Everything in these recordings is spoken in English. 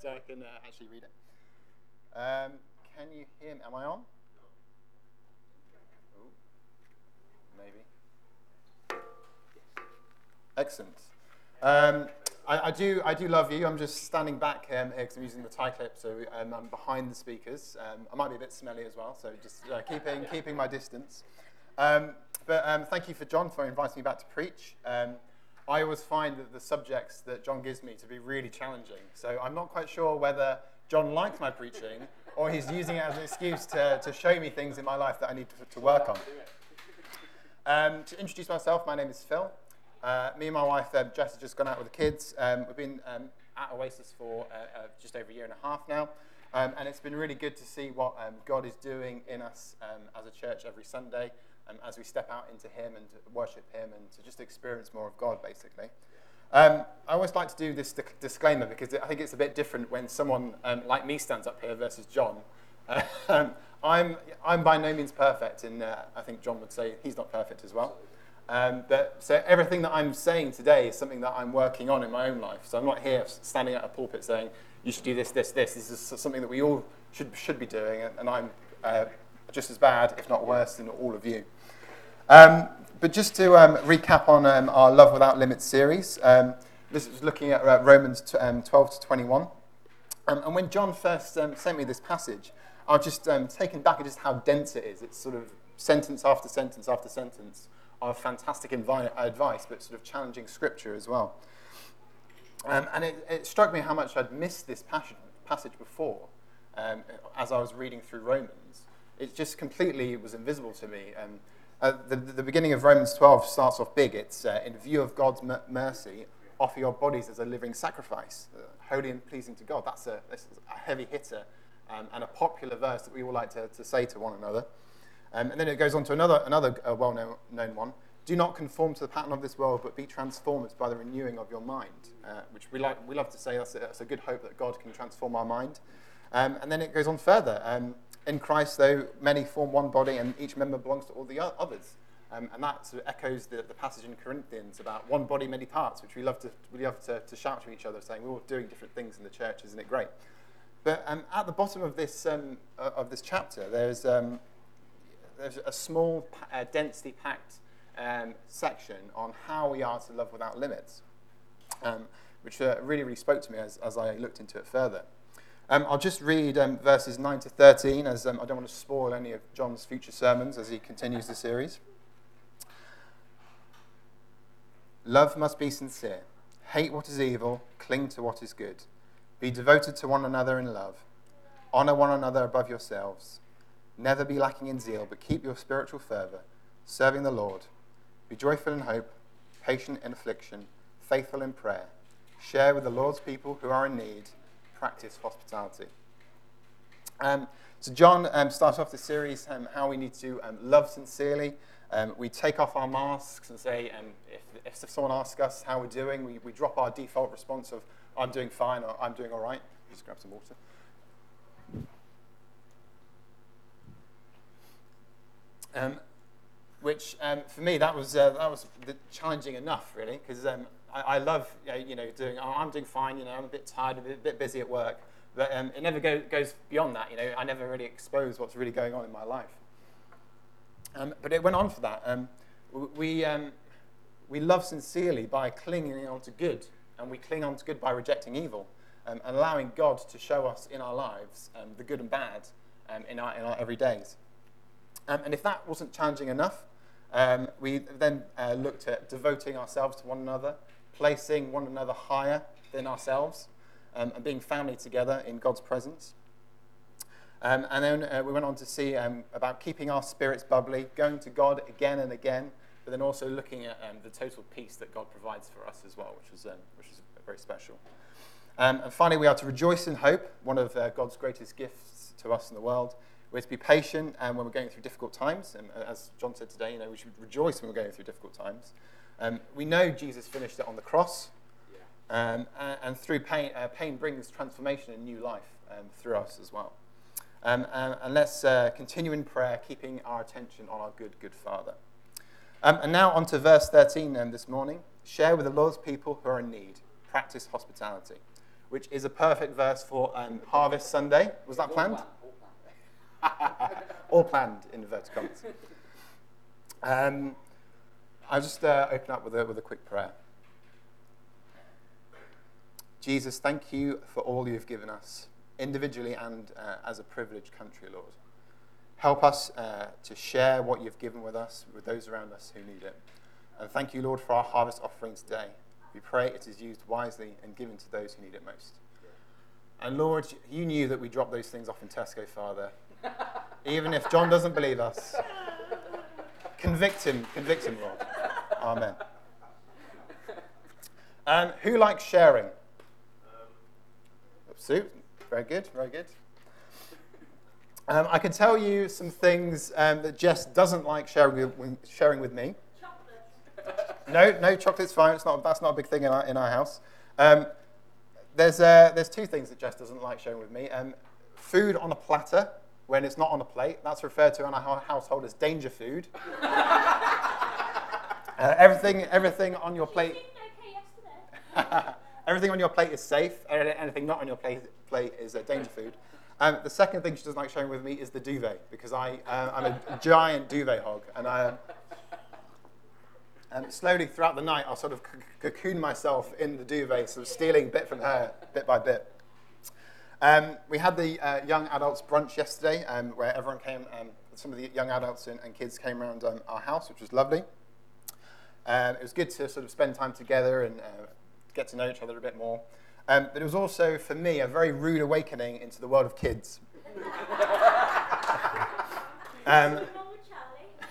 so I can uh, actually read it. Um, can you hear me? Am I on? Ooh, maybe. Excellent. Um, I, I, do, I do love you. I'm just standing back um, here because I'm using the tie clip, so um, I'm behind the speakers. Um, I might be a bit smelly as well, so just uh, keeping, keeping my distance. Um, but um, thank you for John for inviting me back to preach. Um, I always find that the subjects that John gives me to be really challenging. So I'm not quite sure whether John likes my preaching or he's using it as an excuse to, to show me things in my life that I need to, to work on. Um, to introduce myself, my name is Phil. Uh, me and my wife, uh, Jess, have just gone out with the kids. Um, we've been um, at Oasis for uh, uh, just over a year and a half now. Um, and it's been really good to see what um, God is doing in us um, as a church every Sunday um, as we step out into Him and worship Him and to just experience more of God, basically. I always like to do this disclaimer because I think it's a bit different when someone like me stands up here versus John. I'm, I'm by no means perfect, and uh, I think John would say he's not perfect as well. Um, but, so everything that I'm saying today is something that I'm working on in my own life. So I'm not here standing at a pulpit saying, you should do this, this, this. This is something that we all should, should be doing, and I'm uh, just as bad, if not worse, than all of you. Um, but just to um, recap on um, our Love Without Limits series, um, this is looking at uh, Romans t- um, 12 to 21. and when John first sent me this passage, I was just taken back at just how dense it is. It's sort of sentence after sentence after sentence of fantastic invi- advice, but sort of challenging scripture as well. Um, and it, it, struck me how much I'd missed this passage, passage before um, as I was reading through Romans. It just completely was invisible to me. Um, uh, the, the, beginning of Romans 12 starts off big. It's uh, in view of God's m- mercy, offer your bodies as a living sacrifice, uh, holy and pleasing to God. That's a, that's a heavy hitter um, and a popular verse that we all like to, to say to one another. Um, and then it goes on to another, another uh, well known one. Do not conform to the pattern of this world, but be transformed by the renewing of your mind, uh, which we, like, we love to say that's a, that's a, good hope that God can transform our mind. Um, and then it goes on further. In Christ, though, many form one body, and each member belongs to all the others. Um, and that sort of echoes the, the, passage in Corinthians about one body, many parts, which we love to, we love to, to shout to each other, saying we're all doing different things in the church, isn't it great? But um, at the bottom of this, um, of this chapter, there's um, there's a small, uh, densely packed um, section on how we are to love without limits, um, which uh, really, really spoke to me as, as I looked into it further. Um, I'll just read um, verses 9 to 13, as um, I don't want to spoil any of John's future sermons as he continues the series. Love must be sincere. Hate what is evil, cling to what is good. Be devoted to one another in love. Honor one another above yourselves. Never be lacking in zeal, but keep your spiritual fervor, serving the Lord. Be joyful in hope, patient in affliction, faithful in prayer. Share with the Lord's people who are in need. Practice hospitality. Um, so, John um, starts off the series um, how we need to um, love sincerely. Um, we take off our masks and say, um, if, if someone asks us how we're doing, we, we drop our default response of, I'm doing fine or I'm doing all right. Just grab some water. Which for me that was uh, that was challenging enough really because I, I, love you know doing oh, I'm doing fine you know I'm a bit tired a bit, a bit busy at work but um, it never go, goes beyond that you know I never really expose what's really going on in my life um, but it went on for that um, we um, we love sincerely by clinging on to good and we cling on to good by rejecting evil and allowing God to show us in our lives the good and bad in our in our everydays. Um, and if that wasn't challenging enough, um, we then uh, looked at devoting ourselves to one another, placing one another higher than ourselves, um, and being family together in God's presence. Um, and then uh, we went on to see um, about keeping our spirits bubbly, going to God again and again, but then also looking at um, the total peace that God provides for us as well, which was, which was very special. and finally, we are to rejoice in hope, one of uh, God's greatest gifts to us in the world. We're to be patient and when we're going through difficult times. And uh, as John said today, you know, we should rejoice when we're going through difficult times. Um, we know Jesus finished it on the cross. Um, and, and, through pain, uh, pain brings transformation and new life um, through us as well. Um, and, and, let's uh, continue in prayer, keeping our attention on our good, good Father. Um, and now on to verse 13 um, this morning. Share with the Lord's people who are in need. Practice hospitality. which is a perfect verse for um, Harvest Sunday. Was that planned? All planned in inverted commas. I'll just uh, open up with a, with a quick prayer. Jesus, thank you for all you've given us, individually and uh, as a privileged country, Lord. Help us uh, to share what you've given with us, with those around us who need it. And thank you, Lord, for our harvest offering today. We pray it is used wisely and given to those who need it most. And Lord, you knew that we dropped those things off in Tesco, Father. Even if John doesn't believe us, convict him, convict him, Lord. Amen. Um, who likes sharing? Sue, very good, very good. Um, I can tell you some things um, that Jess doesn't like sharing with, sharing with me. No, no, chocolate's fine. It's not, that's not a big thing in our, in our house. Um, there's, uh, there's two things that Jess doesn't like sharing with me. Um, food on a platter when it's not on a plate. That's referred to in our household as danger food. uh, everything, everything on your plate. everything on your plate is safe. Anything not on your plate, plate is uh, danger food. Um, the second thing she doesn't like sharing with me is the duvet because I, uh, I'm a giant duvet hog, and I, um, slowly throughout the night, I'll sort of cocoon myself in the duvet, sort of stealing bit from her, bit by bit. Um, we had the uh, young adults brunch yesterday, um, where everyone came. Um, some of the young adults and, and kids came around um, our house, which was lovely. Um, it was good to sort of spend time together and uh, get to know each other a bit more. Um, but it was also, for me, a very rude awakening into the world of kids.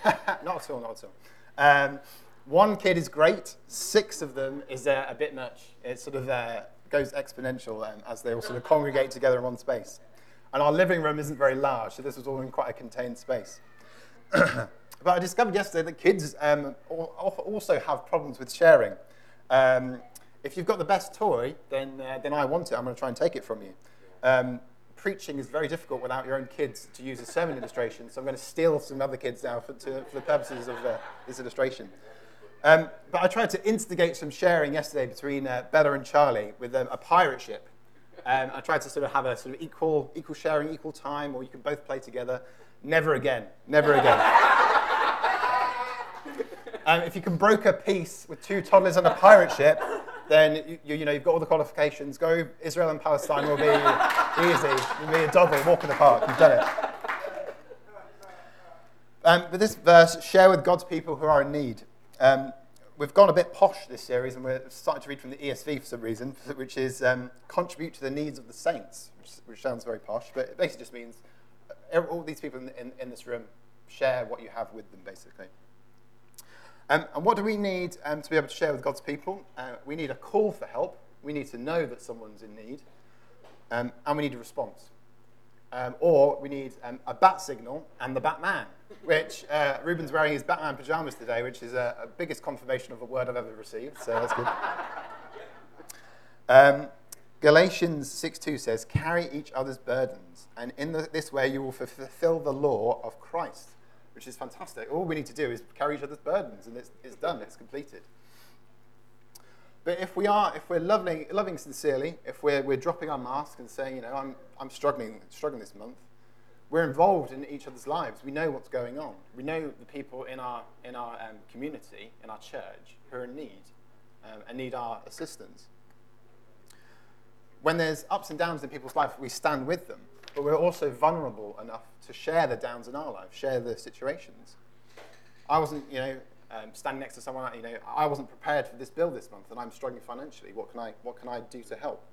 not at all, not at all. Um, one kid is great. Six of them is uh, a bit much. It sort of uh, goes exponential um, as they all sort of congregate together in one space. And our living room isn't very large, so this was all in quite a contained space. but I discovered yesterday that kids um, also have problems with sharing. Um, if you've got the best toy, then, uh, then I want it. I'm going to try and take it from you. Um, preaching is very difficult without your own kids to use as sermon illustration, so I'm going to steal some other kids now for, to, for the purposes of uh, this illustration. Um, but I tried to instigate some sharing yesterday between uh, Bella and Charlie with um, a pirate ship. Um, I tried to sort of have a sort of equal, equal sharing, equal time, or you can both play together. Never again. Never again. Um, if you can broker peace with two toddlers on a pirate ship, then you, you, know you've got all the qualifications. Go Israel and Palestine will be easy. You'll be a doggle, walk in the park. You've done it. Um, but this verse, share with God's people who are in need. Um, we've gone a bit posh this series, and we're starting to read from the ESV for some reason, which is um, contribute to the needs of the saints, which, which, sounds very posh, but it basically just means uh, all these people in, in, in this room share what you have with them, basically. Um, and what do we need um, to be able to share with God's people? Uh, we need a call for help. We need to know that someone's in need. Um, and we need a response. Um, or we need um, a bat signal and the Batman, which uh, Ruben's wearing his Batman pajamas today, which is a, a, biggest confirmation of a word I've ever received. So that's good. Um, Galatians 6.2 says, Carry each other's burdens, and in the, this way you will fulfill the law of Christ which is fantastic. All we need to do is carry each other's burdens, and it's, it's done, it's completed. But if we are, if we're loving, loving sincerely, if we're, we're dropping our mask and saying, you know, I'm, I'm struggling, struggling this month, we're involved in each other's lives. We know what's going on. We know the people in our, in our um, community, in our church, who are in need um, and need our assistance. When there's ups and downs in people's life, we stand with them but we're also vulnerable enough to share the downs in our life, share the situations. I wasn't, you know, um, standing next to someone, you know, I wasn't prepared for this bill this month, and I'm struggling financially. What can I, what can I do to help?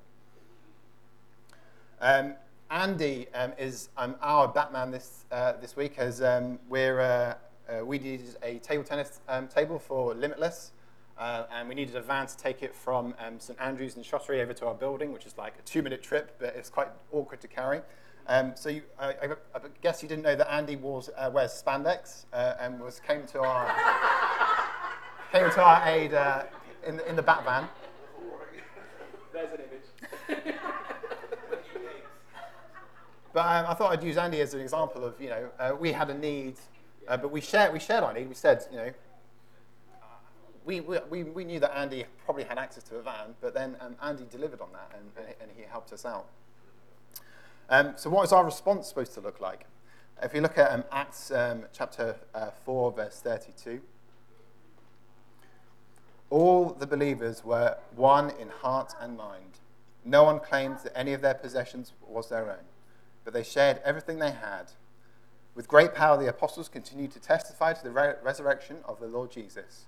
Um, Andy um, is um, our Batman this uh, this week, as um, we're uh, uh, we needed a table tennis um, table for Limitless, uh, and we needed a van to take it from St Andrews in Shottery over to our building, which is like a two-minute trip, but it's quite awkward to carry. Um, so you, I, I, guess you didn't know that Andy wears, uh, wears spandex uh, and was came to our came to our aid uh, in, in the bat van. There's an image. but um, I thought I'd use Andy as an example of you know uh, we had a need, uh, but we shared we shared our need. We said you know we, we, we knew that Andy probably had access to a van, but then um, Andy delivered on that and, and he helped us out. Um, so, what is our response supposed to look like? If you look at um, Acts um, chapter uh, 4, verse 32, all the believers were one in heart and mind. No one claimed that any of their possessions was their own, but they shared everything they had. With great power, the apostles continued to testify to the re- resurrection of the Lord Jesus.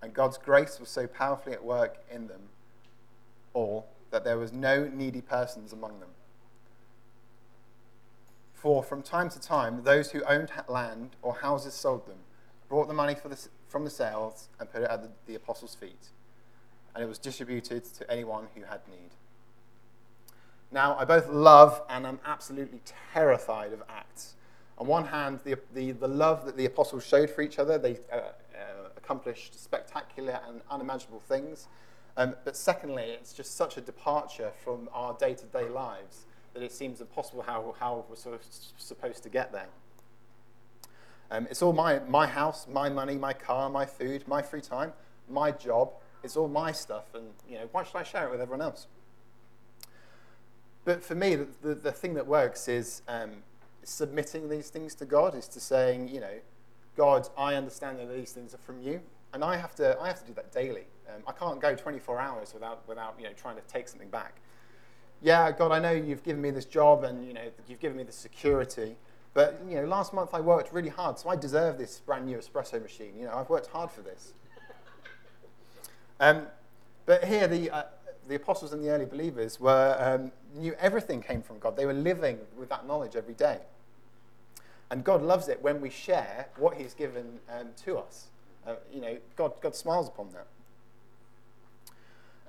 And God's grace was so powerfully at work in them all that there was no needy persons among them. For from time to time, those who owned land or houses sold them, brought the money the, from the sales, and put it at the, the apostles' feet. And it was distributed to anyone who had need. Now, I both love and am absolutely terrified of Acts. On one hand, the, the, the love that the apostles showed for each other, they uh, uh, accomplished spectacular and unimaginable things. Um, but secondly, it's just such a departure from our day to day lives that it seems impossible how, how we're sort of supposed to get there. Um, it's all my, my house, my money, my car, my food, my free time, my job. It's all my stuff, and you know, why should I share it with everyone else? But for me, the, the, the thing that works is um, submitting these things to God, is to saying, you know, God, I understand that these things are from you, and I have to, I have to do that daily. Um, I can't go 24 hours without, without you know, trying to take something back. Yeah, God, I know you've given me this job, and you know, you've given me this security, but you know, last month I worked really hard, so I deserve this brand new espresso machine. You know, I've worked hard for this. Um, but here, the, uh, the apostles and the early believers were, um, knew everything came from God. They were living with that knowledge every day. And God loves it when we share what He's given um, to us. Uh, you know, God, God smiles upon that.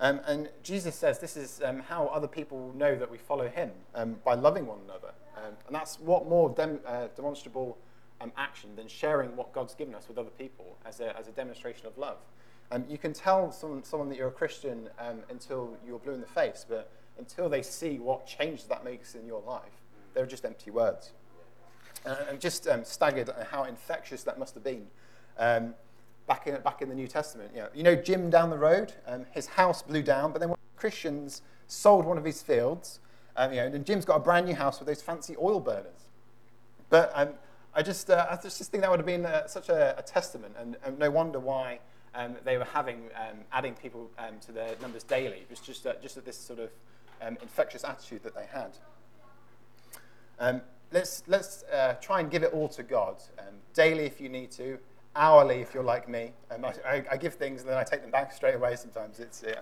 Um, and Jesus says this is um, how other people know that we follow Him um, by loving one another. Um, and that's what more dem- uh, demonstrable um, action than sharing what God's given us with other people as a, as a demonstration of love. Um, you can tell someone, someone that you're a Christian until you're blue in the face, but until they see what change that makes in your life, they're just empty words. And I'm just staggered at how infectious that must have been. Back, in, back in the New Testament, you know, you know Jim down the road, um, his house blew down, but then Christians sold one of his fields, um, you know, and Jim's got a brand new house with those fancy oil burners. But um, I just, uh, I just think that would have been uh, such a, a, testament, and, and no wonder why um, they were having um, adding people um, to their numbers daily. It was just uh, just this sort of infectious attitude that they had. Let's let's uh, try and give it all to God um, daily if you need to, hourly if you're like me. I, I, I, give things and then I take them back straight away. Sometimes it's yeah.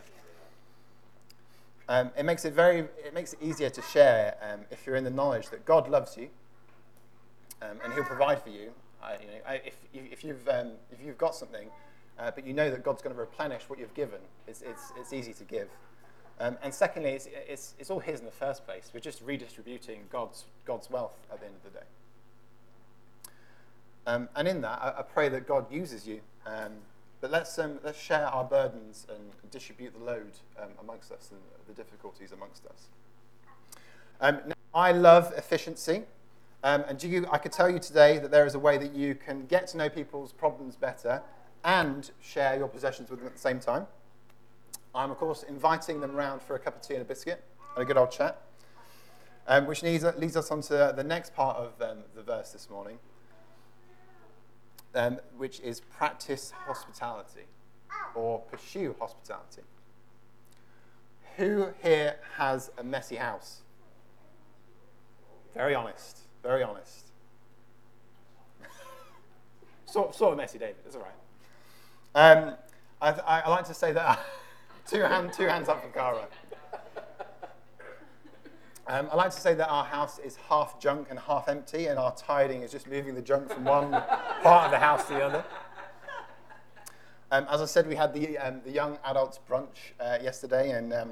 it makes it very it makes it easier to share if you're in the knowledge that God loves you and He'll provide for you. you know, if, if, you've, if you've got something, uh, but you know that God's going to replenish what you've given. It's, it's, it's easy to give. Um, and secondly, it's, it's, it's all His in the first place. We're just redistributing God's, God's wealth at the end of the day. Um, and in that, I, I, pray that God uses you. Um, but let's, um, let's share our burdens and distribute the load um, amongst us and the difficulties amongst us. Um, now, I love efficiency. and you, I could tell you today that there is a way that you can get to know people's problems better and share your possessions with them at the same time. I'm, of course, inviting them round for a cup of tea and a biscuit and a good old chat, um, which leads, leads, us on to the next part of um, the verse this morning, um, which is practice hospitality or pursue hospitality. Who here has a messy house? Very honest, very honest. sort, sort of messy, David, it's all right. Um, I, I, like to say that two, hand, two hands up for Cara. Um, I like to say that our house is half junk and half empty, and our tidying is just moving the junk from one part of the house to the other. Um, as I said, we had the, um, the young adults brunch uh, yesterday, and um,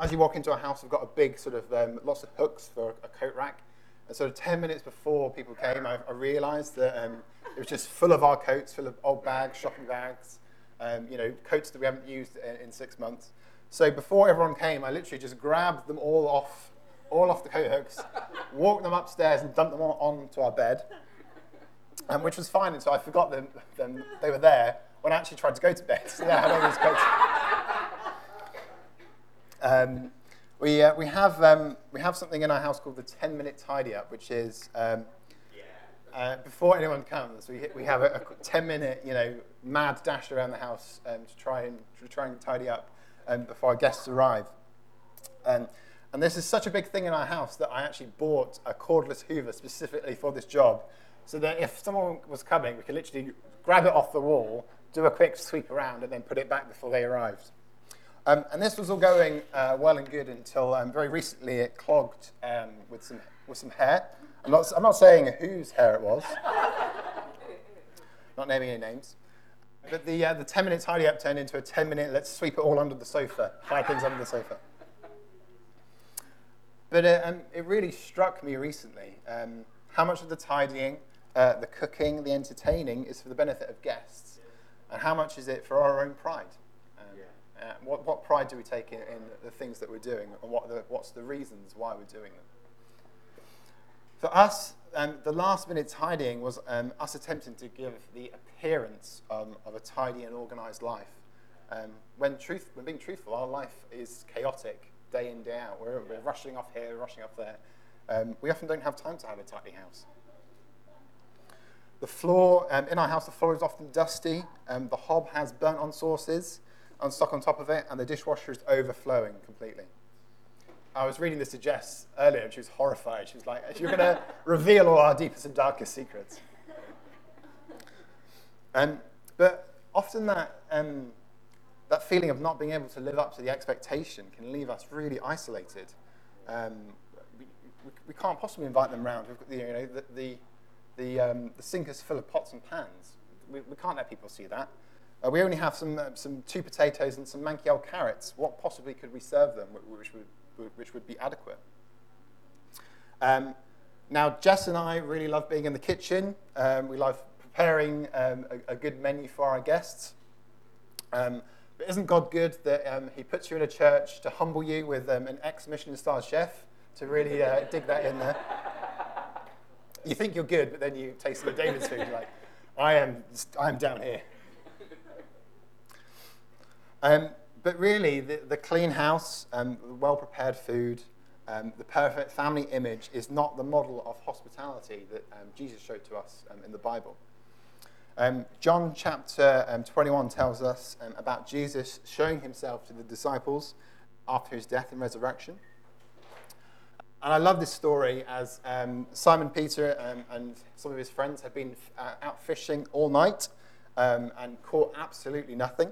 as you walk into our house, we've got a big sort of um, lots of hooks for a coat rack. And sort of 10 minutes before people came, I, I realized that um, it was just full of our coats, full of old bags, shopping bags, um, you know, coats that we haven't used in, in, six months. So before everyone came, I literally just grabbed them all off, all off the coat hooks, walked them upstairs and dumped them on, onto our bed, um, which was fine. And so I forgot them, them, they were there when I actually tried to go to bed. So, yeah, I had all these quotes. Um, we, uh, we, have, um, we have something in our house called the 10 minute tidy up, which is um, uh, before anyone comes, we, we have a, a 10 minute you know, mad dash around the house um, to, try and, to try and tidy up um, before our guests arrive. And this is such a big thing in our house that I actually bought a cordless Hoover specifically for this job, so that if someone was coming, we could literally grab it off the wall, do a quick sweep around, and then put it back before they arrived. Um, and this was all going uh, well and good until um, very recently it clogged um, with, some, with some hair. I'm not, I'm not saying whose hair it was, not naming any names. But the, uh, the 10 minute tidy up turned into a 10 minute let's sweep it all under the sofa, hide things under the sofa. But uh, um, it really struck me recently um, how much of the tidying, uh, the cooking, the entertaining is for the benefit of guests, and how much is it for our own pride? Um, yeah. uh, what, what, pride do we take in, in, the things that we're doing, and what the, what's the reasons why we're doing them? For us, um, the last minute tidying was um, us attempting to give the appearance um, of a tidy and organized life. Um, when, truth, when being truthful, our life is chaotic day in, day out. We're, we're rushing off here, rushing off there. Um, we often don't have time to have a tidy house. The floor, um, in our house, the floor is often dusty. Um, the hob has burnt on sauces and stuck on top of it, and the dishwasher is overflowing completely. I was reading this to Jess earlier, and she was horrified. She was like, You're going to reveal all our deepest and darkest secrets. Um, but often that, um, that feeling of not being able to live up to the expectation can leave us really isolated. Um, we, we, can't possibly invite them round. You know, the, the, the, um, the sink is full of pots and pans. We, we can't let people see that. Uh, we only have some, uh, some two potatoes and some manky old carrots. What possibly could we serve them which would, which would be adequate? Um, now, Jess and I really love being in the kitchen. Um, we love preparing um, a, a, good menu for our guests. But isn't God good that um, He puts you in a church to humble you with um, an ex Michelin star chef to really uh, dig that in there? You think you're good, but then you taste the David's food. You're like, I am, I am down here. Um, but really, the, the clean house, um, well prepared food, um, the perfect family image is not the model of hospitality that um, Jesus showed to us in the Bible. Um, John chapter um, 21 tells us um, about Jesus showing himself to the disciples after his death and resurrection. And I love this story as um, Simon Peter um, and some of his friends had been uh, out fishing all night um, and caught absolutely nothing.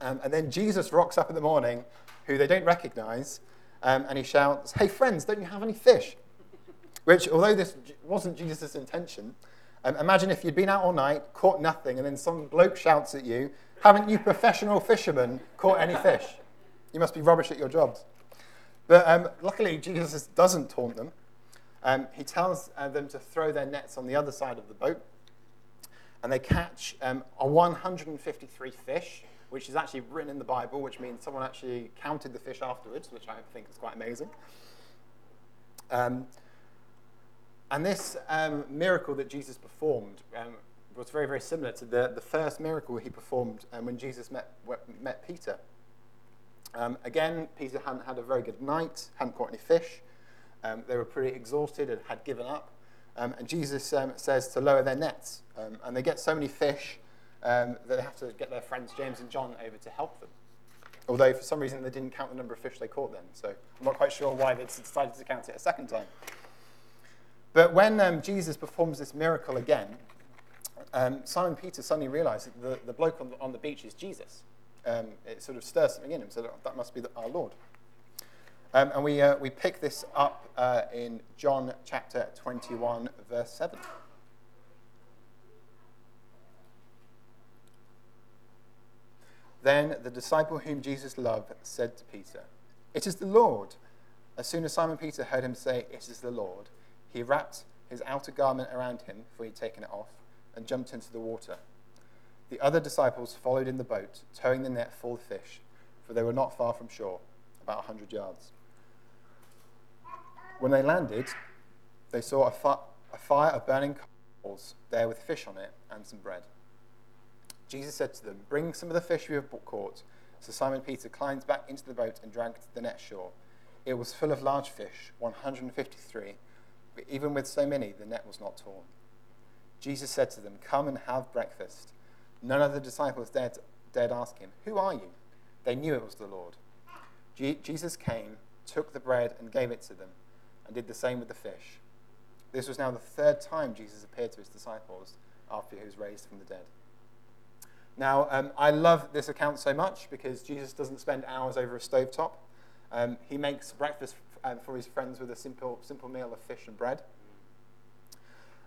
and then Jesus rocks up in the morning, who they don't recognize, and he shouts, Hey, friends, don't you have any fish? Which, although this wasn't Jesus' intention, um, imagine if you'd been out all night, caught nothing, and then some bloke shouts at you, Haven't you professional fishermen caught any fish? You must be rubbish at your jobs. But um, luckily, Jesus doesn't taunt them. Um, he tells uh, them to throw their nets on the other side of the boat. And they catch um, a 153 fish, which is actually written in the Bible, which means someone actually counted the fish afterwards, which I think is quite amazing. And this um, miracle that Jesus performed um, was very, very similar to the, the first miracle he performed um, when Jesus met, met Peter. Um, again, Peter hadn't had a very good night, hadn't caught any fish. Um, they were pretty exhausted and had given up. Um, and Jesus says to lower their nets. and they get so many fish that they have to get their friends James and John over to help them. Although for some reason they didn't count the number of fish they caught then. So I'm not quite sure why they decided to count it a second time. But when um, Jesus performs this miracle again, um, Simon Peter suddenly realizes that the, the bloke on the, on the beach is Jesus. Um, it sort of stirs something in him, so that, that must be the, our Lord. Um, and we, uh, we pick this up uh, in John chapter 21, verse 7. Then the disciple whom Jesus loved said to Peter, It is the Lord. As soon as Simon Peter heard him say, It is the Lord, he wrapped his outer garment around him, for he had taken it off, and jumped into the water. The other disciples followed in the boat, towing the net full of fish, for they were not far from shore, about a hundred yards. When they landed, they saw a, fi- a fire of burning coals there with fish on it and some bread. Jesus said to them, Bring some of the fish we have caught. So Simon Peter climbed back into the boat and dragged the net ashore. It was full of large fish, 153, but even with so many, the net was not torn. Jesus said to them, Come and have breakfast. None of the disciples dared, dared ask him, Who are you? They knew it was the Lord. Je- Jesus came, took the bread, and gave it to them, and did the same with the fish. This was now the third time Jesus appeared to his disciples after he was raised from the dead. Now, um, I love this account so much because Jesus doesn't spend hours over a stovetop. Um, he makes breakfast um, for his friends with a simple, simple meal of fish and bread.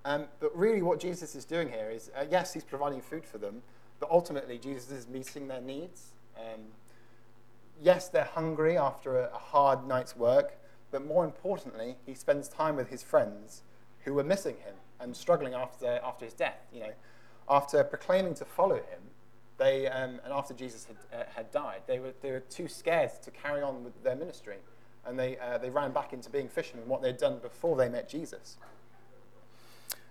Um, but really, what Jesus is doing here is uh, yes, he's providing food for them, but ultimately, Jesus is meeting their needs. Um, yes, they're hungry after a, a hard night's work, but more importantly, he spends time with his friends who were missing him and struggling after, after his death. You know, after proclaiming to follow him, they, um, and after Jesus had, uh, had died, they were, they were too scared to carry on with their ministry. And they, uh, they ran back into being fishermen, what they'd done before they met Jesus.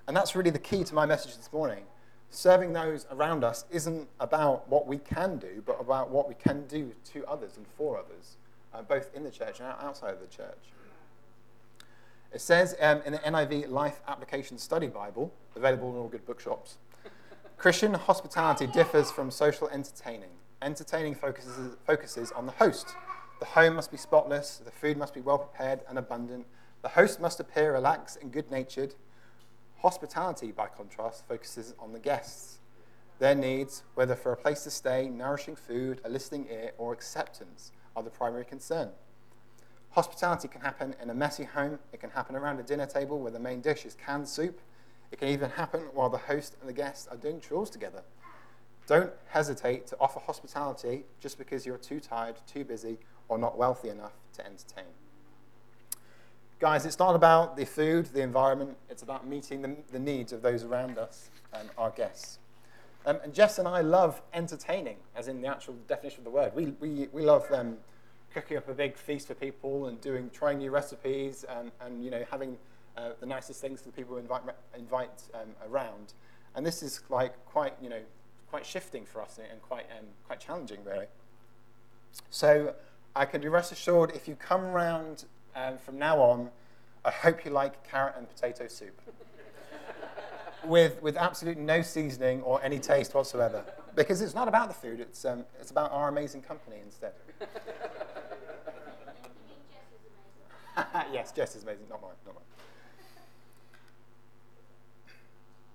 And that's really the key to my message this morning. Serving those around us isn't about what we can do, but about what we can do to others and for others, uh, both in the church and outside of the church. It says um, in the NIV Life Application Study Bible, available in all good bookshops, Christian hospitality differs from social entertaining. Entertaining focuses, focuses on the host. The home must be spotless, the food must be well prepared and abundant, the host must appear relaxed and good natured. Hospitality, by contrast, focuses on the guests. Their needs, whether for a place to stay, nourishing food, a listening ear, or acceptance, are the primary concern. Hospitality can happen in a messy home, it can happen around a dinner table where the main dish is canned soup, it can even happen while the host and the guest are doing chores together. Don't hesitate to offer hospitality just because you're too tired, too busy, or not wealthy enough to entertain. Guys, it's not about the food, the environment, it's about meeting the, the needs of those around us and our guests. Um, and Jess and I love entertaining, as in the actual definition of the word. We, we, we love um, cooking up a big feast for people and doing trying new recipes and, and you know having uh, the nicest things for the people we invite, invite um, around. And this is like quite, you know, quite shifting for us and quite, um, quite challenging, really. So I can be rest assured if you come around um, from now on, I hope you like carrot and potato soup. with, with absolutely no seasoning or any taste whatsoever. Because it's not about the food, it's, um, it's about our amazing company instead. yes, Jess is amazing, not mine, not mine.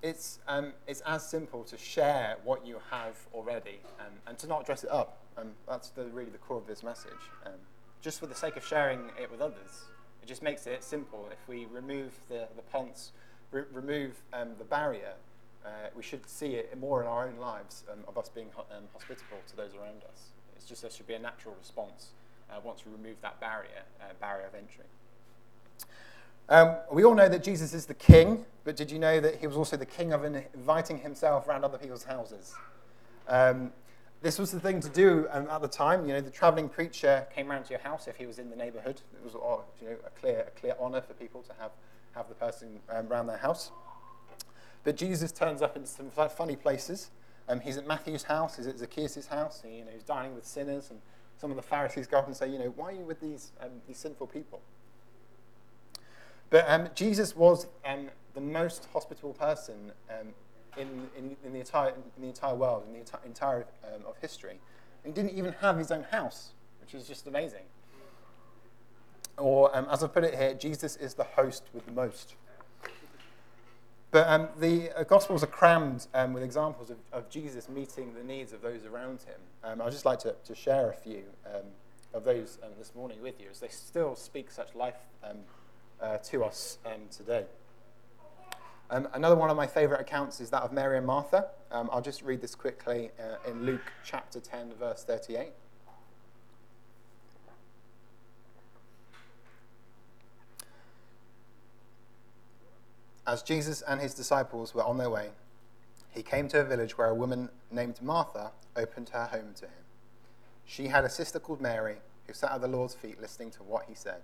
It's, um, it's as simple to share what you have already um, and to not dress it up. Um, that's the, really the core of this message. Um, just for the sake of sharing it with others, it just makes it simple. If we remove the, the ponce, re- remove um, the barrier, uh, we should see it more in our own lives um, of us being ho- hospitable to those around us. It's just there should be a natural response uh, once we remove that barrier, uh, barrier of entry. Um, we all know that Jesus is the king, but did you know that he was also the king of inviting himself around other people's houses? Um, this was the thing to do um, at the time. You know, the traveling preacher came around to your house if he was in the neighborhood. It was oh, you know, a clear, a clear honor for people to have, have the person um, around their house. But Jesus turns up in some funny places. Um, he's at Matthew's house, he's at Zacchaeus' house, he, you know, he's dining with sinners, and some of the Pharisees go up and say, you know, why are you with these, um, these sinful people? But um, Jesus was um, the most hospitable person um, in, in, in, the entire, in the entire world, in the enti- entire um, of history. he didn't even have his own house, which is just amazing. Or, um, as I put it here, Jesus is the host with the most. But um, the uh, Gospels are crammed with examples of, of, Jesus meeting the needs of those around him. I'd just like to, to share a few of those this morning with you, as they still speak such life uh, to us um, today. Um, another one of my favourite accounts is that of Mary and Martha. Um, I'll just read this quickly uh, in Luke chapter 10, verse 38. As Jesus and his disciples were on their way, he came to a village where a woman named Martha opened her home to him. She had a sister called Mary who sat at the Lord's feet listening to what he said.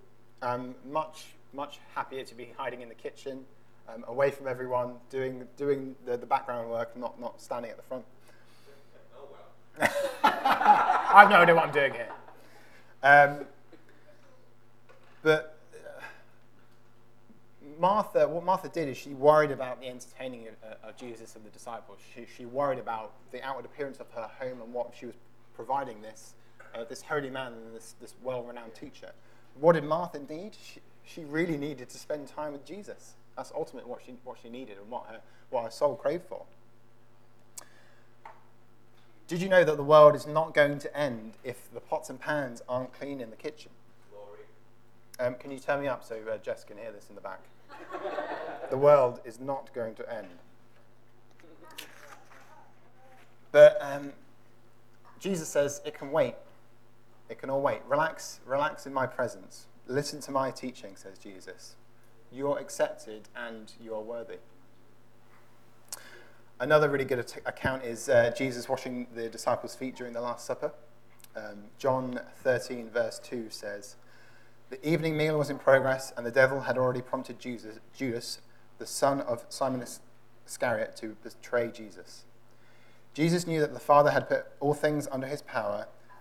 I'm much, much happier to be hiding in the kitchen, um, away from everyone, doing, doing the, the background work, not, not standing at the front. Oh well. I have no idea what I'm doing here. Um, but uh, Martha, what Martha did is she worried about the entertaining of, uh, of Jesus and the disciples. She, she worried about the outward appearance of her home and what she was providing this, uh, this holy man and this, this well-renowned teacher. What did Martha need? She, she really needed to spend time with Jesus. That's ultimately what she, what she needed and what her, what her soul craved for. Did you know that the world is not going to end if the pots and pans aren't clean in the kitchen? Um, can you turn me up so uh, Jess can hear this in the back? the world is not going to end. But um, Jesus says it can wait. It can all wait. Relax, relax in my presence. Listen to my teaching, says Jesus. You're accepted and you're worthy. Another really good account is uh, Jesus washing the disciples' feet during the Last Supper. Um, John 13, verse 2 says, The evening meal was in progress, and the devil had already prompted Judas, Judas the son of Simon Iscariot, to betray Jesus. Jesus knew that the Father had put all things under his power,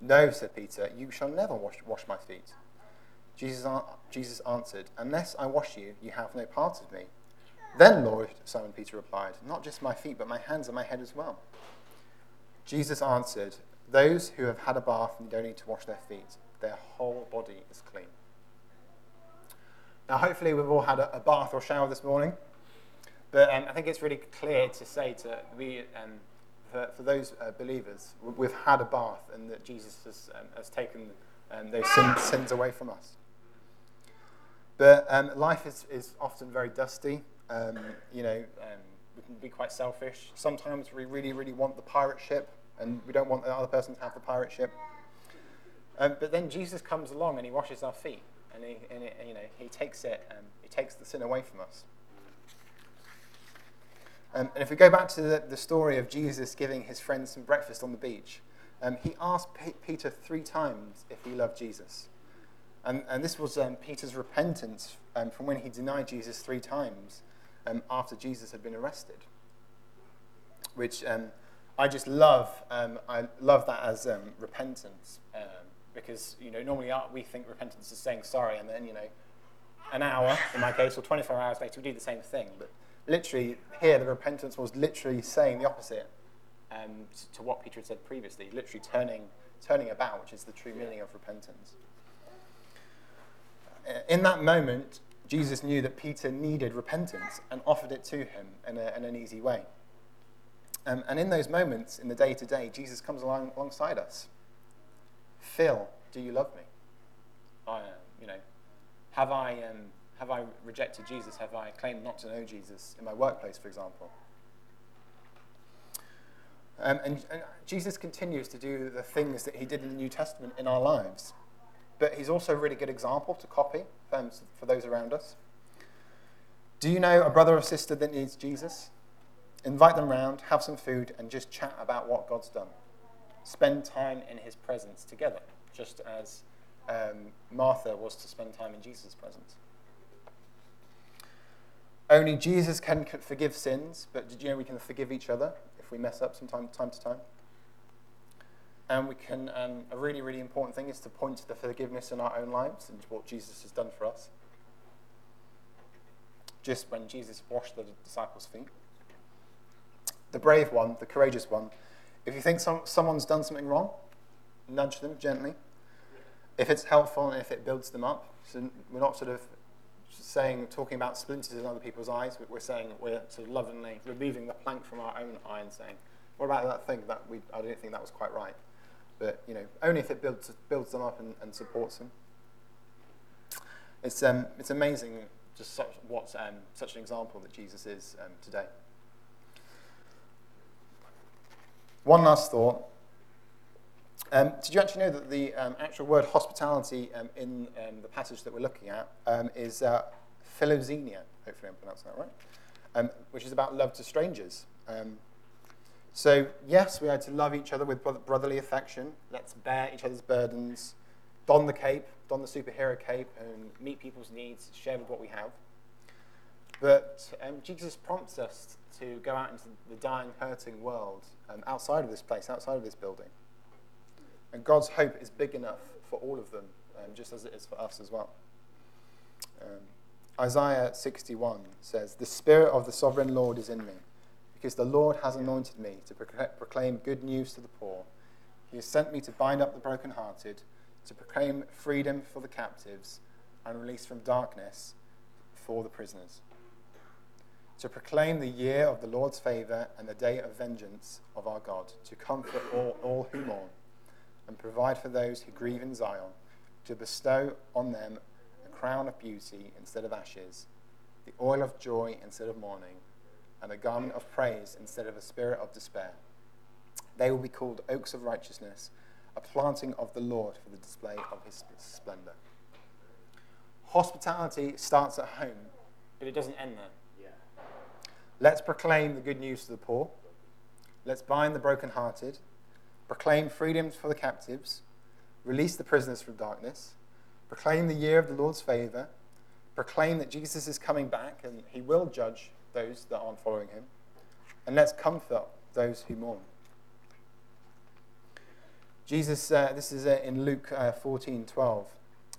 No, said Peter, you shall never wash, wash my feet. Jesus, Jesus answered, Unless I wash you, you have no part of me. Then, Lord, Simon Peter replied, Not just my feet, but my hands and my head as well. Jesus answered, Those who have had a bath and don't need to wash their feet, their whole body is clean. Now, hopefully, we've all had a, a bath or shower this morning, but um, I think it's really clear to say to we, um, for, for those uh, believers, we've had a bath and that Jesus has, um, has taken um, those sins, sins away from us. But um, life is, is often very dusty. Um, you know, um, we can be quite selfish. Sometimes we really, really want the pirate ship, and we don't want the other person to have the pirate ship. Um, but then Jesus comes along and he washes our feet, and he, and he you know, he takes it, and he takes the sin away from us. Um, and if we go back to the, the, story of Jesus giving his friends some breakfast on the beach, um, he asked P- Peter three times if he loved Jesus. And, and this was um, Peter's repentance um, from when he denied Jesus three times um, after Jesus had been arrested. Which um, I just love. I love that as repentance because you know normally we think repentance is saying sorry, and then you know an hour in my case or 24 hours later we do the same thing. But literally here the repentance was literally saying the opposite um, to what Peter had said previously, literally turning, turning about, which is the true meaning of repentance. In that moment, Jesus knew that Peter needed repentance and offered it to him in, a, in an easy way. Um, and in those moments, in the day to day, Jesus comes along, alongside us. Phil, do you love me? I, uh, you know, have I um, have I rejected Jesus? Have I claimed not to know Jesus in my workplace, for example? Um, and, and, Jesus continues to do the things that he did in the New Testament in our lives. But he's also a really good example to copy um, for those around us. Do you know a brother or sister that needs Jesus? Invite them round, have some food, and just chat about what God's done. Spend time in his presence together, just as um, Martha was to spend time in Jesus' presence. Only Jesus can forgive sins, but did you know we can forgive each other if we mess up from time, time to time? And we can, um, a really, really important thing is to point to the forgiveness in our own lives and what Jesus has done for us. Just when Jesus washed the disciples' feet. the brave one, the courageous one. If you think some, someone's done something wrong, nudge them gently. If it's helpful and if it builds them up, so we're not sort of saying, talking about splinters in other people's eyes, but we're saying we're sort of lovingly removing the plank from our own eye and saying, what about that thing that we, I didn't think that was quite right. But, you know, only if it builds, builds them up and, and supports them. It's, um, it's amazing just such, what um, such an example that Jesus is um, today. One last thought. Um, did you actually know that the um, actual word hospitality um, in um, the passage that we're looking at um, is uh, philoxenia? Hopefully, I'm pronouncing that right. Um, which is about love to strangers. So, yes, we are to love each other with brotherly affection. Let's bear each other's burdens, don the cape, don the superhero cape, and meet people's needs, share with what we have. But Jesus prompts us to go out into the dying, hurting world outside of this place, outside of this building. And God's hope is big enough for all of them, um, just as it is for us as well. Um, Isaiah 61 says, The Spirit of the sovereign Lord is in me, because the Lord has anointed me to proclaim good news to the poor. He has sent me to bind up the brokenhearted, to proclaim freedom for the captives, and release from darkness for the prisoners to proclaim the year of the Lord's favour and the day of vengeance of our God, to comfort all, all who mourn, and provide for those who grieve in Zion, to bestow on them a crown of beauty instead of ashes, the oil of joy instead of mourning, and a garment of praise instead of a spirit of despair. They will be called oaks of righteousness, a planting of the Lord for the display of his splendour. Hospitality starts at home, but it doesn't end there. Let's proclaim the good news to the poor. Let's bind the brokenhearted, proclaim freedoms for the captives, release the prisoners from darkness, proclaim the year of the Lord's favor, proclaim that Jesus is coming back and he will judge those that aren't following him, and let's comfort those who mourn. Jesus, uh, this is uh, in Luke uh, 14 12.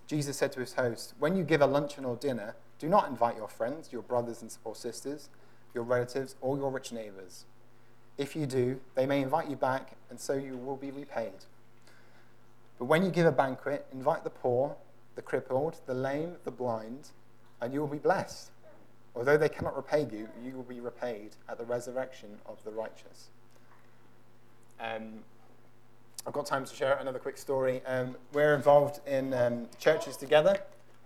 Jesus said to his host, When you give a luncheon or dinner, do not invite your friends, your brothers and or sisters your relatives, or your rich neighbors. If you do, they may invite you back, and so you will be repaid. But when you give a banquet, invite the poor, the crippled, the lame, the blind, and you will be blessed. Although they cannot repay you, you will be repaid at the resurrection of the righteous. Um, I've got time to share another quick story. Um, we're involved in um, churches together,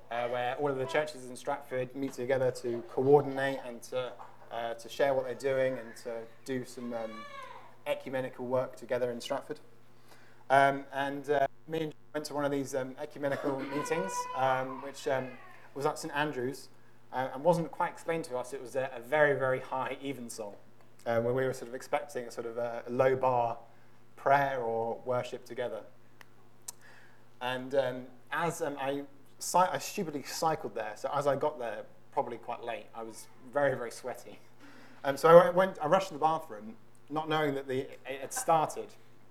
uh, where all of the churches in Stratford meet together to coordinate and to uh, to share what they're doing and to do some um, ecumenical work together in Stratford. Um, and uh, me and John went to one of these um, ecumenical meetings, um, which um, was at St Andrews, uh, and wasn't quite explained to us. It was a, a very, very high evensong, uh, where we were sort of expecting a sort of a, low bar prayer or worship together. And um, as I, I stupidly cycled there, so as I got there, probably quite late. I was very, very sweaty. Um, so I went, I rushed to the bathroom, not knowing that the, it had started,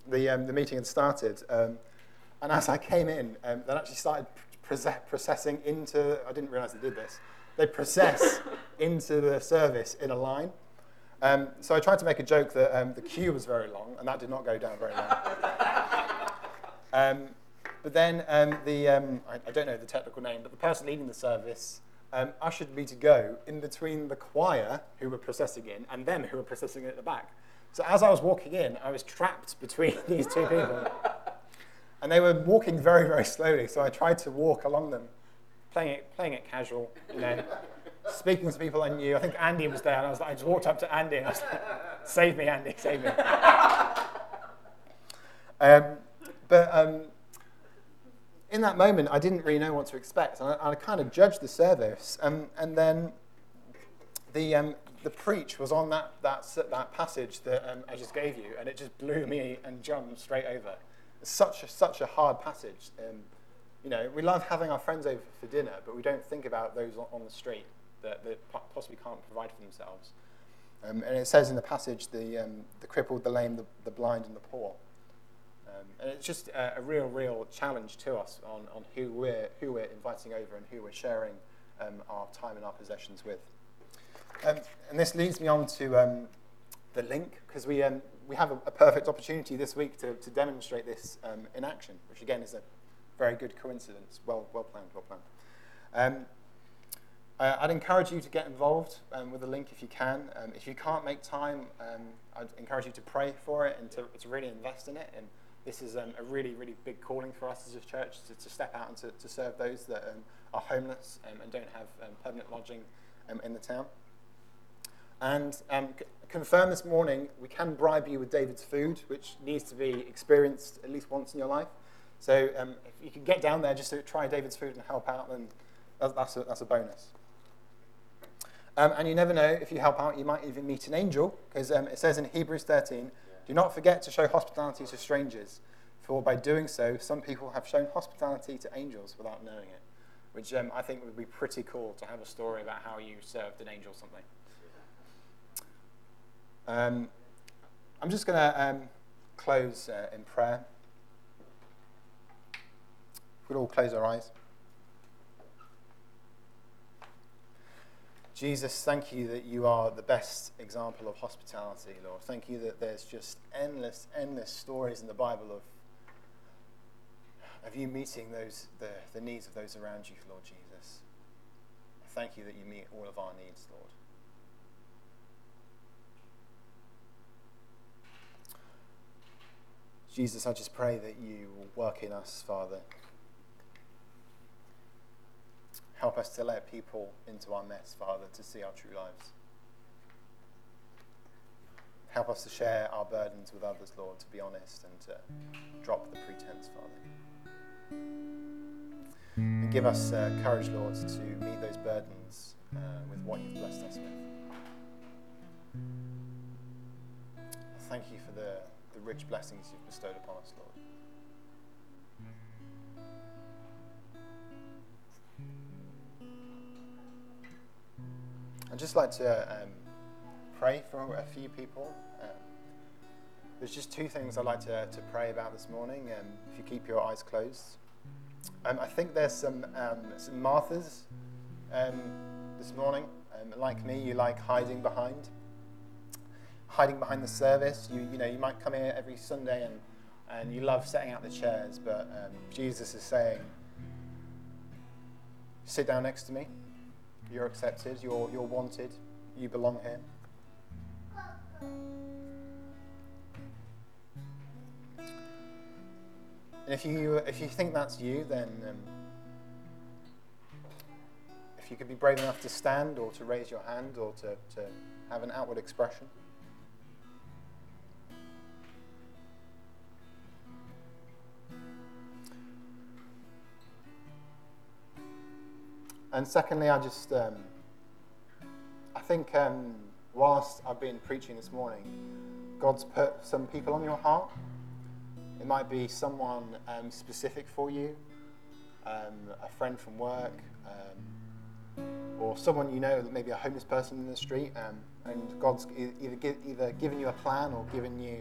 the, um, the meeting had started. Um, and as I came in, um, they actually started processing into, I didn't realize they did this, they process into the service in a line. Um, so I tried to make a joke that um, the queue was very long, and that did not go down very long. but then the, I, I don't know the technical name, but the person leading the service um, ushered me to go in between the choir who were processing in and them who were processing at the back. So as I was walking in, I was trapped between these two people. and they were walking very, very slowly, so I tried to walk along them, playing it, playing it casual, you know, speaking to people I knew. I think Andy was there, and I was like, I just walked up to Andy and I was like, save me, Andy, save me. um, but um, in that moment, I didn't really know what to expect. And I, I kind of judged the service. Um, and then the, um, the preach was on that, that, that passage that um, I just gave you, and it just blew me and John straight over. Such a, such a hard passage. Um, you know, we love having our friends over for dinner, but we don't think about those on, the street that, that possibly can't provide for themselves. Um, and it says in the passage the, the crippled, the lame, the, the blind, and the poor. And it's just a, a, real, real challenge to us on, on who, we're, who we're inviting over and who we're sharing um, our time and our possessions with. Um, and this leads me on to um, the link because we, um, we have a, a, perfect opportunity this week to, to demonstrate this um, in action, which again is a very good coincidence. Well, well planned, well planned. Uh, I'd encourage you to get involved um, with the link if you can. Um, if you can't make time, um, I'd encourage you to pray for it and to, to really invest in it. And this is um, a really, really big calling for us as a church to, to step out and to, to serve those that um, are homeless um, and don't have permanent lodging in the town. And c- confirm this morning, we can bribe you with David's food, which needs to be experienced at least once in your life. So if you can get down there just to try David's food and help out, then that's a, that's a bonus. Um, and you never know, if you help out, you might even meet an angel, because um, it says in Hebrews 13, do not forget to show hospitality to strangers, for by doing so, some people have shown hospitality to angels without knowing it, which um, I think would be pretty cool to have a story about how you served an angel or something. Um, I'm just going to um, close uh, in prayer. We'll all close our eyes. Jesus, thank you that you are the best example of hospitality, Lord. Thank you that there's just endless, endless stories in the Bible of, of you meeting those, the, the needs of those around you, Lord Jesus. Thank you that you meet all of our needs, Lord. Jesus, I just pray that you work in us, Father. Help us to let people into our mess, Father, to see our true lives. Help us to share our burdens with others, Lord, to be honest and to drop the pretense, Father. And give us uh, courage, Lord, to meet those burdens uh, with what you've blessed us with. Thank you for the, the rich blessings you've bestowed upon us, Lord. I'd just like to um, pray for a few people. Um, there's just two things I'd like to, to pray about this morning, um, if you keep your eyes closed. Um, I think there's some, um, some Marthas um, this morning. like me, you like hiding behind. Hiding behind the service. You, you know, you might come here every Sunday and, and you love setting out the chairs, but Jesus is saying, sit down next to me. You're accepted. You're, you're wanted. You belong here. And if you, if you think that's you, then um, if you could be brave enough to stand or to raise your hand or to, to have an outward expression. And secondly, I just, um, I think um, whilst I've been preaching this morning, God's put some people on your heart. It might be someone um, specific for you, um, a friend from work, um, or someone you know, that maybe a homeless person in the street, um, and God's either, give, either given you a plan or given you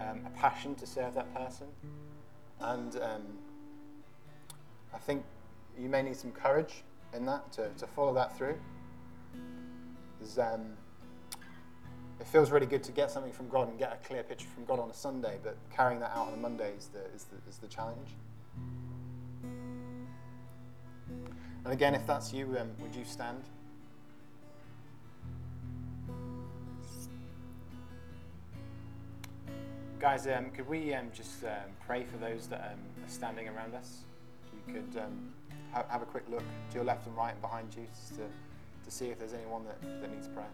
a passion to serve that person. And I think you may need some courage in that, to, to follow that through. Um, it feels really good to get something from God and get a clear picture from God on a Sunday, but carrying that out on a Monday is the, is the, is the challenge. And again, if that's you, um, would you stand? Guys, um, could we um, just um, pray for those that um, are standing around us? If you could um, have a quick look to your left and right and behind you to, to see if there's anyone that, that needs prayer.